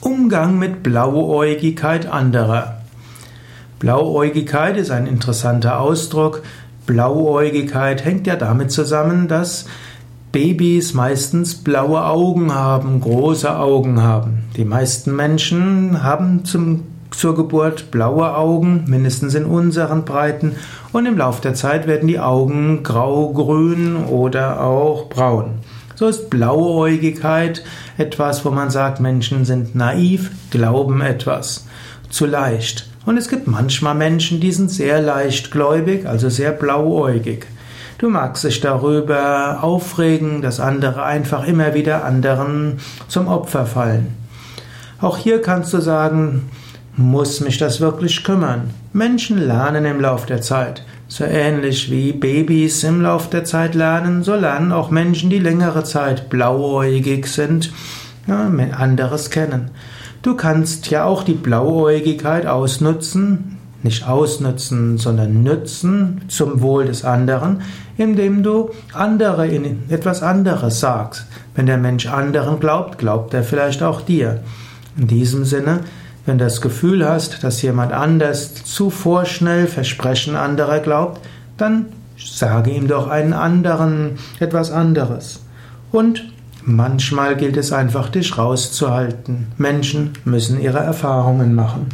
Umgang mit Blauäugigkeit anderer. Blauäugigkeit ist ein interessanter Ausdruck. Blauäugigkeit hängt ja damit zusammen, dass Babys meistens blaue Augen haben, große Augen haben. Die meisten Menschen haben zum, zur Geburt blaue Augen, mindestens in unseren Breiten, und im Laufe der Zeit werden die Augen grau-grün oder auch braun. So ist Blauäugigkeit etwas, wo man sagt, Menschen sind naiv, glauben etwas. Zu leicht. Und es gibt manchmal Menschen, die sind sehr leichtgläubig, also sehr blauäugig. Du magst dich darüber aufregen, dass andere einfach immer wieder anderen zum Opfer fallen. Auch hier kannst du sagen, muss mich das wirklich kümmern? Menschen lernen im Lauf der Zeit. So ähnlich wie Babys im Lauf der Zeit lernen, so lernen auch Menschen, die längere Zeit blauäugig sind, ja, anderes kennen. Du kannst ja auch die Blauäugigkeit ausnutzen, nicht ausnutzen, sondern nützen zum Wohl des anderen, indem du andere in etwas anderes sagst. Wenn der Mensch anderen glaubt, glaubt er vielleicht auch dir. In diesem Sinne, wenn du das Gefühl hast, dass jemand anders zu vorschnell Versprechen anderer glaubt, dann sage ihm doch einen anderen etwas anderes. Und manchmal gilt es einfach, dich rauszuhalten. Menschen müssen ihre Erfahrungen machen.